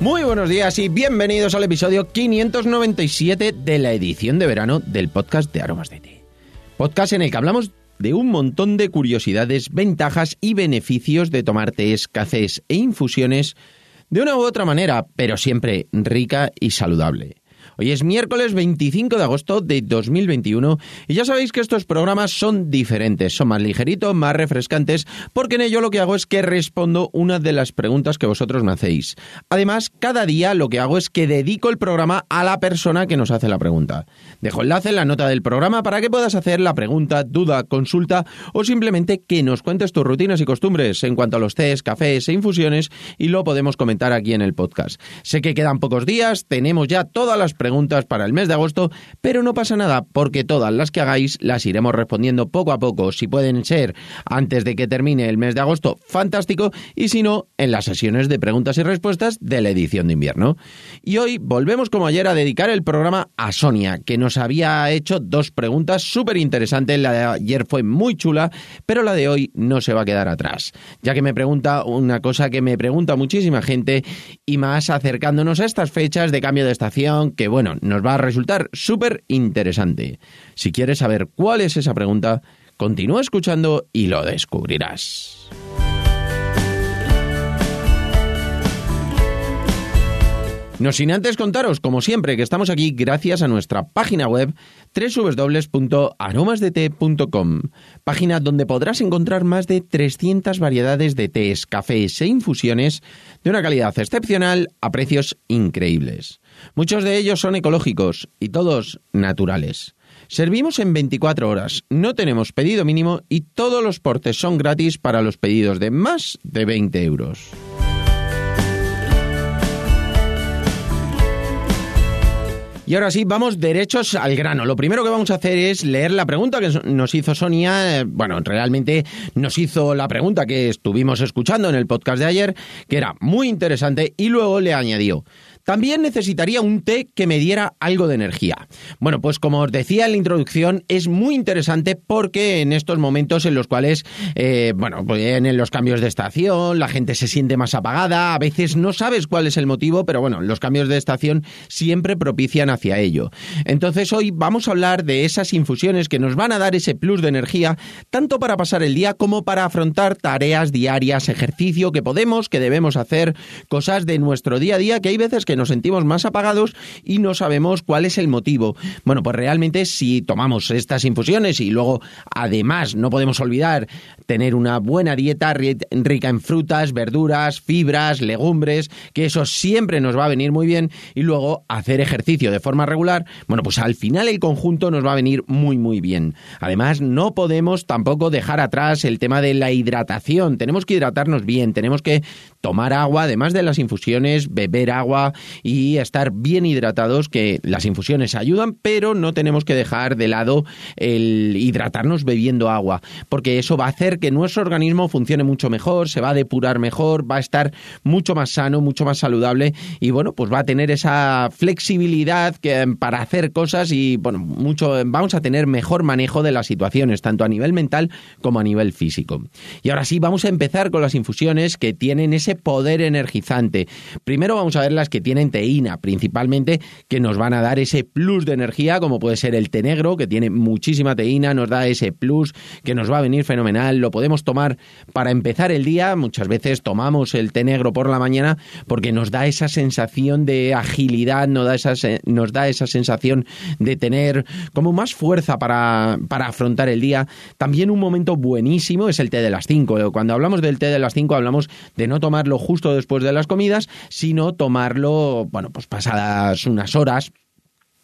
Muy buenos días y bienvenidos al episodio 597 de la edición de verano del podcast de Aromas de Té. Podcast en el que hablamos de un montón de curiosidades, ventajas y beneficios de tomar tés, e infusiones de una u otra manera, pero siempre rica y saludable. Hoy es miércoles 25 de agosto de 2021 y ya sabéis que estos programas son diferentes, son más ligeritos, más refrescantes, porque en ello lo que hago es que respondo una de las preguntas que vosotros me hacéis. Además, cada día lo que hago es que dedico el programa a la persona que nos hace la pregunta. Dejo enlace en la nota del programa para que puedas hacer la pregunta, duda, consulta o simplemente que nos cuentes tus rutinas y costumbres en cuanto a los tés, cafés e infusiones y lo podemos comentar aquí en el podcast. Sé que quedan pocos días, tenemos ya todas las preguntas preguntas para el mes de agosto, pero no pasa nada porque todas las que hagáis las iremos respondiendo poco a poco. Si pueden ser antes de que termine el mes de agosto, fantástico, y si no, en las sesiones de preguntas y respuestas de la edición de invierno. Y hoy volvemos como ayer a dedicar el programa a Sonia, que nos había hecho dos preguntas súper interesantes. La de ayer fue muy chula, pero la de hoy no se va a quedar atrás, ya que me pregunta una cosa que me pregunta muchísima gente y más acercándonos a estas fechas de cambio de estación que bueno, nos va a resultar súper interesante. Si quieres saber cuál es esa pregunta, continúa escuchando y lo descubrirás. No sin antes contaros, como siempre, que estamos aquí gracias a nuestra página web www.aromasdete.com, página donde podrás encontrar más de 300 variedades de tés, cafés e infusiones de una calidad excepcional a precios increíbles. Muchos de ellos son ecológicos y todos naturales. Servimos en 24 horas, no tenemos pedido mínimo y todos los portes son gratis para los pedidos de más de 20 euros. Y ahora sí, vamos derechos al grano. Lo primero que vamos a hacer es leer la pregunta que nos hizo Sonia. Bueno, realmente nos hizo la pregunta que estuvimos escuchando en el podcast de ayer, que era muy interesante, y luego le añadió. También necesitaría un té que me diera algo de energía. Bueno, pues como os decía en la introducción, es muy interesante porque en estos momentos en los cuales, eh, bueno, pues en los cambios de estación, la gente se siente más apagada, a veces no sabes cuál es el motivo, pero bueno, los cambios de estación siempre propician hacia ello. Entonces hoy vamos a hablar de esas infusiones que nos van a dar ese plus de energía, tanto para pasar el día como para afrontar tareas diarias, ejercicio que podemos, que debemos hacer, cosas de nuestro día a día que hay veces que nos sentimos más apagados y no sabemos cuál es el motivo. Bueno, pues realmente si tomamos estas infusiones y luego además no podemos olvidar tener una buena dieta rica en frutas, verduras, fibras, legumbres, que eso siempre nos va a venir muy bien y luego hacer ejercicio de forma regular, bueno, pues al final el conjunto nos va a venir muy muy bien. Además, no podemos tampoco dejar atrás el tema de la hidratación. Tenemos que hidratarnos bien, tenemos que tomar agua, además de las infusiones, beber agua y estar bien hidratados, que las infusiones ayudan, pero no tenemos que dejar de lado el hidratarnos bebiendo agua, porque eso va a hacer que nuestro organismo funcione mucho mejor, se va a depurar mejor, va a estar mucho más sano, mucho más saludable y bueno, pues va a tener esa flexibilidad que, para hacer cosas y bueno, mucho vamos a tener mejor manejo de las situaciones, tanto a nivel mental como a nivel físico. Y ahora sí, vamos a empezar con las infusiones que tienen ese poder energizante. Primero vamos a ver las que tienen teína, principalmente, que nos van a dar ese plus de energía, como puede ser el té negro, que tiene muchísima teína, nos da ese plus que nos va a venir fenomenal. Lo podemos tomar para empezar el día. Muchas veces tomamos el té negro por la mañana porque nos da esa sensación de agilidad, nos da esa, nos da esa sensación de tener como más fuerza para, para afrontar el día. También un momento buenísimo es el té de las 5. Cuando hablamos del té de las 5 hablamos de no tomarlo justo después de las comidas, sino tomarlo bueno, pues pasadas unas horas,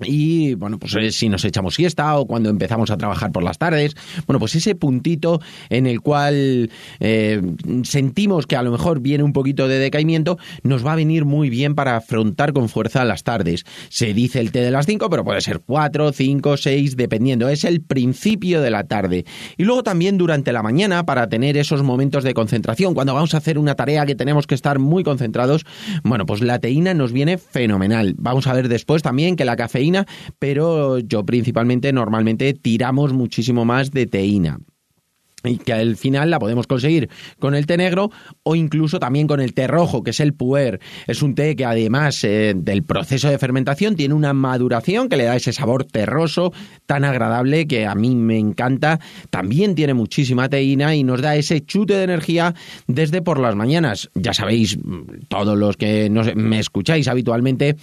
y bueno, pues eh, si nos echamos siesta o cuando empezamos a trabajar por las tardes, bueno, pues ese puntito en el cual eh, sentimos que a lo mejor viene un poquito de decaimiento, nos va a venir muy bien para afrontar con fuerza las tardes. Se dice el té de las 5, pero puede ser 4, 5, 6, dependiendo. Es el principio de la tarde. Y luego también durante la mañana para tener esos momentos de concentración. Cuando vamos a hacer una tarea que tenemos que estar muy concentrados, bueno, pues la teína nos viene fenomenal. Vamos a ver después también que la cafeína pero yo principalmente normalmente tiramos muchísimo más de teína. y que al final la podemos conseguir con el té negro o incluso también con el té rojo, que es el puer. Es un té que además eh, del proceso de fermentación tiene una maduración que le da ese sabor terroso tan agradable que a mí me encanta. También tiene muchísima teína y nos da ese chute de energía desde por las mañanas. Ya sabéis, todos los que me escucháis habitualmente,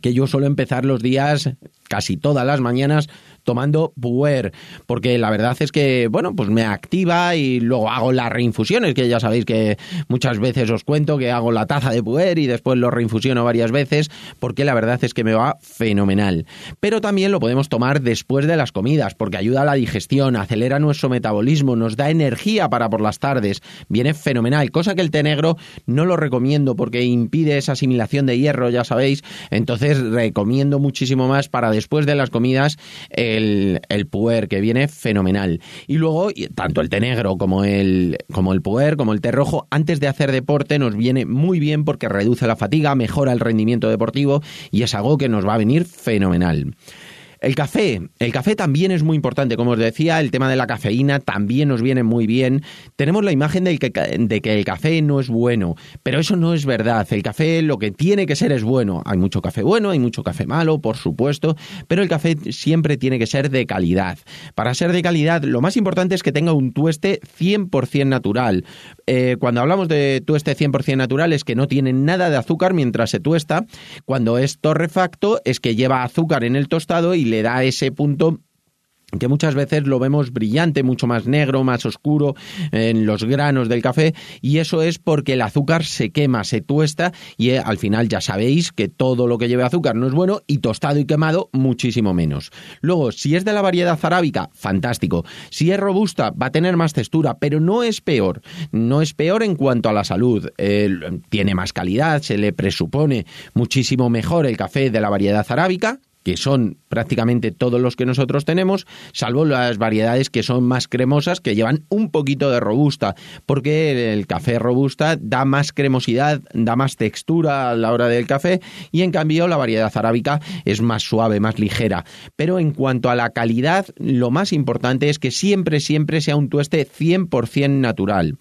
que yo suelo empezar los días casi todas las mañanas tomando puer, porque la verdad es que, bueno, pues me activa y luego hago las reinfusiones, que ya sabéis que muchas veces os cuento que hago la taza de puer y después lo reinfusiono varias veces, porque la verdad es que me va fenomenal. Pero también lo podemos tomar después de las comidas, porque ayuda a la digestión, acelera nuestro metabolismo, nos da energía para por las tardes, viene fenomenal, cosa que el té negro no lo recomiendo porque impide esa asimilación de hierro, ya sabéis, entonces recomiendo muchísimo más para después de las comidas el, el puer, que viene fenomenal. Y luego, tanto el té negro como el, como el puer, como el té rojo, antes de hacer deporte nos viene muy bien porque reduce la fatiga, mejora el rendimiento deportivo y es algo que nos va a venir fenomenal. El café, el café también es muy importante, como os decía, el tema de la cafeína también nos viene muy bien. Tenemos la imagen de que, el café no es bueno, pero eso no es verdad. El café lo que tiene que ser es bueno. Hay mucho café bueno, hay mucho café malo, por supuesto, pero el café siempre tiene que ser de calidad. Para ser de calidad, lo más importante es que tenga un tueste 100% natural. Eh, cuando hablamos de tueste 100% natural es que no tiene nada de azúcar mientras se tuesta. Cuando es torrefacto es que lleva azúcar en el tostado y le da ese punto que muchas veces lo vemos brillante, mucho más negro, más oscuro en los granos del café y eso es porque el azúcar se quema, se tuesta y eh, al final ya sabéis que todo lo que lleve azúcar no es bueno y tostado y quemado muchísimo menos. Luego, si es de la variedad arábica, fantástico. Si es robusta, va a tener más textura, pero no es peor. No es peor en cuanto a la salud. tiene más calidad, se le presupone muchísimo mejor el café de la variedad arábica que son prácticamente todos los que nosotros tenemos, salvo las variedades que son más cremosas, que llevan un poquito de robusta, porque el café robusta da más cremosidad, da más textura a la hora del café, y en cambio la variedad arábica es más suave, más ligera. Pero en cuanto a la calidad, lo más importante es que siempre, siempre sea un tueste 100% natural.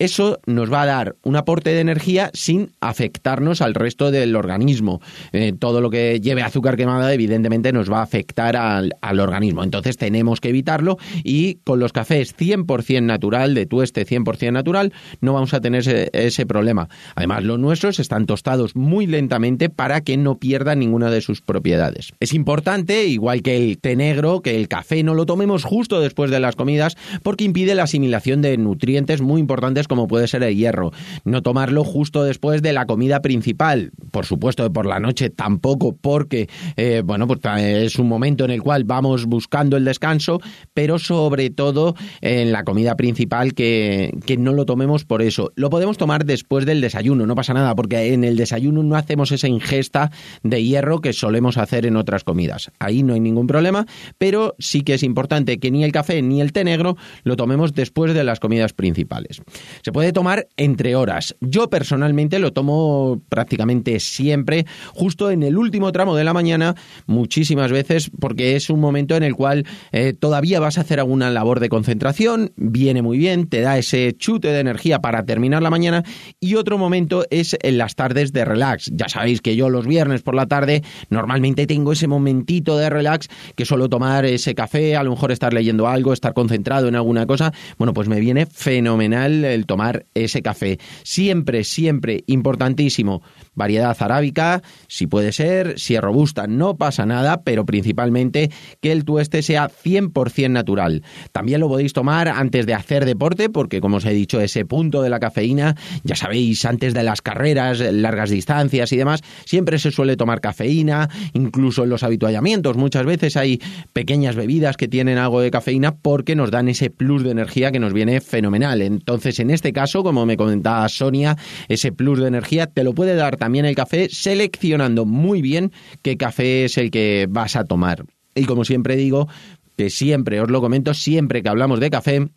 Eso nos va a dar un aporte de energía sin afectarnos al resto del organismo. Eh, todo lo que lleve azúcar quemada evidentemente nos va a afectar al, organismo. Entonces tenemos que evitarlo y con los cafés 100% natural, de tueste 100% natural, no vamos a tener ese, ese problema. Además, los nuestros están tostados muy lentamente para que no pierdan ninguna de sus propiedades. Es importante, igual que el té negro, que el café no lo tomemos justo después de las comidas porque impide la asimilación de nutrientes muy importantes como puede ser el hierro. No tomarlo justo después de la comida principal. Por supuesto, por la noche tampoco, porque, eh, bueno, pues es un momento en el cual vamos buscando el descanso, pero sobre todo en la comida principal que, que no lo tomemos por eso. Lo podemos tomar después del desayuno, no pasa nada, porque en el desayuno no hacemos esa ingesta de hierro que solemos hacer en otras comidas. Ahí no hay ningún problema, pero sí que es importante que ni el café ni el té negro lo tomemos después de las comidas principales. Se puede tomar entre horas. Yo personalmente lo tomo prácticamente siempre, justo en el último tramo de la mañana, muchísimas veces, porque es un momento en el cual eh, todavía vas a hacer alguna labor de concentración, viene muy bien, te da ese chute de energía para terminar la mañana, y otro momento es en las tardes de relax. Ya sabéis que yo los viernes por la tarde normalmente tengo ese momentito de relax que suelo tomar ese café, a lo mejor estar leyendo algo, estar concentrado en alguna cosa. Bueno, pues me viene fenomenal el tomar ese café. Siempre, siempre importantísimo. Variedad arábica, si puede ser, si es robusta, no pasa nada, pero principalmente que el tueste sea 100% natural. También lo podéis tomar antes de hacer deporte, porque como os he dicho, ese punto de la cafeína, ya sabéis, antes de las carreras, largas distancias y demás, siempre se suele tomar cafeína, incluso en los habituallamientos. Muchas veces hay pequeñas bebidas que tienen algo de cafeína porque nos dan ese plus de energía que nos viene fenomenal. Entonces, en este caso, como me comentaba Sonia, ese plus de energía te lo puede dar también el café seleccionando muy bien qué café es el que vas a tomar. Y como siempre digo, que siempre os lo comento, siempre que hablamos de café,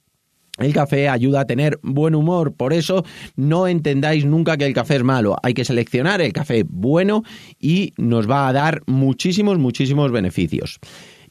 el café ayuda a tener buen humor, por eso no entendáis nunca que el café es malo. Hay que seleccionar el café bueno y nos va a dar muchísimos, muchísimos beneficios.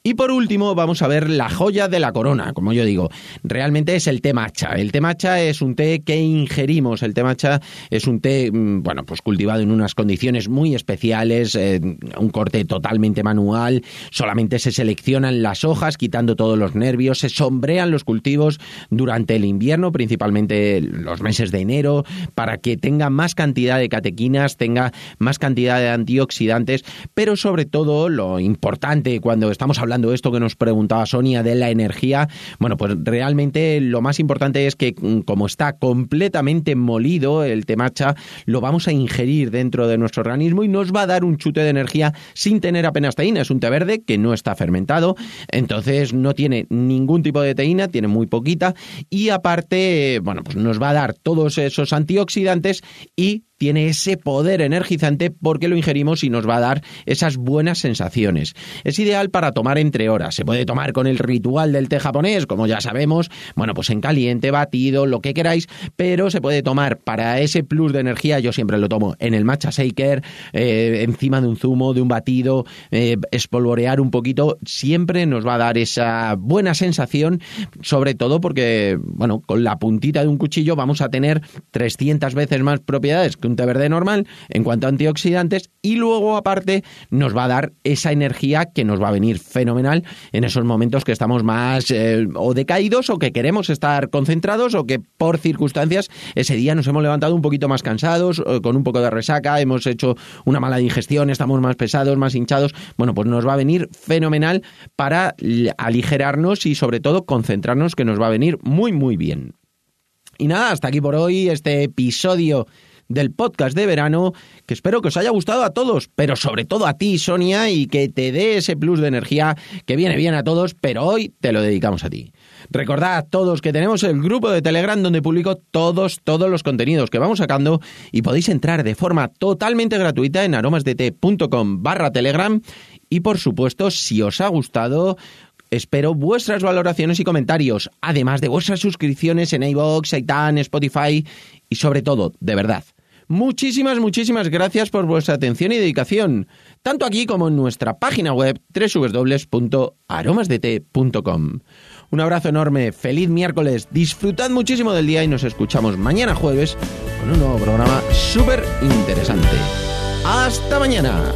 Y por último, vamos a ver la joya de la corona, como yo digo. Realmente es el té matcha. El té matcha es un té que ingerimos. El té matcha es un té, mm, bueno, pues cultivado en unas condiciones muy especiales, eh, un corte totalmente manual. Solamente se seleccionan las hojas, quitando todos los nervios. Se sombrean los cultivos durante el invierno, principalmente los meses de enero, para que tenga más cantidad de catequinas, tenga más cantidad de antioxidantes, pero sobre todo lo importante cuando estamos hablando hablando esto que nos preguntaba Sonia de la energía, bueno, pues realmente lo más importante es que mm, como está completamente molido el temacha, lo vamos a ingerir dentro de nuestro organismo y nos va a dar un chute de energía sin tener apenas teína. Es un té verde que no está fermentado, entonces no tiene ningún tipo de teína, tiene muy poquita y aparte, bueno, pues nos va a dar todos esos antioxidantes y tiene ese poder energizante porque lo ingerimos y nos va a dar esas buenas sensaciones. Es ideal para tomar entre horas. Se puede tomar con el ritual del té japonés, como ya sabemos, bueno, pues en caliente, batido, lo que queráis, pero se puede tomar para ese plus de energía, yo siempre lo tomo en el matcha shaker, eh, encima de un zumo, de un batido, eh, espolvorear un poquito, siempre nos va a dar esa buena sensación, sobre todo porque, bueno, con la puntita de un cuchillo vamos a tener 300 veces más propiedades que verde normal en cuanto a antioxidantes y luego aparte nos va a dar esa energía que nos va a venir fenomenal en esos momentos que estamos más eh, o decaídos o que queremos estar concentrados o que por circunstancias ese día nos hemos levantado un poquito más cansados, con un poco de resaca, hemos hecho una mala digestión, estamos más pesados, más hinchados. Bueno, pues nos va a venir fenomenal para aligerarnos y sobre todo concentrarnos que nos va a venir muy muy bien. Y nada, hasta aquí por hoy este episodio del podcast de verano, que espero que os haya gustado a todos, pero sobre todo a ti, Sonia, y que te dé ese plus de energía que viene bien a todos, pero hoy te lo dedicamos a ti. Recordad todos que tenemos el grupo de Telegram donde publico todos, todos los contenidos que vamos sacando y podéis entrar de forma totalmente gratuita en aromasdt.com barra Telegram y por supuesto, si os ha gustado, Espero vuestras valoraciones y comentarios, además de vuestras suscripciones en iVoox, iTunes, Spotify y sobre todo, de verdad, Muchísimas, muchísimas gracias por vuestra atención y dedicación, tanto aquí como en nuestra página web www.aromasdt.com. Un abrazo enorme, feliz miércoles, disfrutad muchísimo del día y nos escuchamos mañana jueves con un nuevo programa súper interesante. ¡Hasta mañana!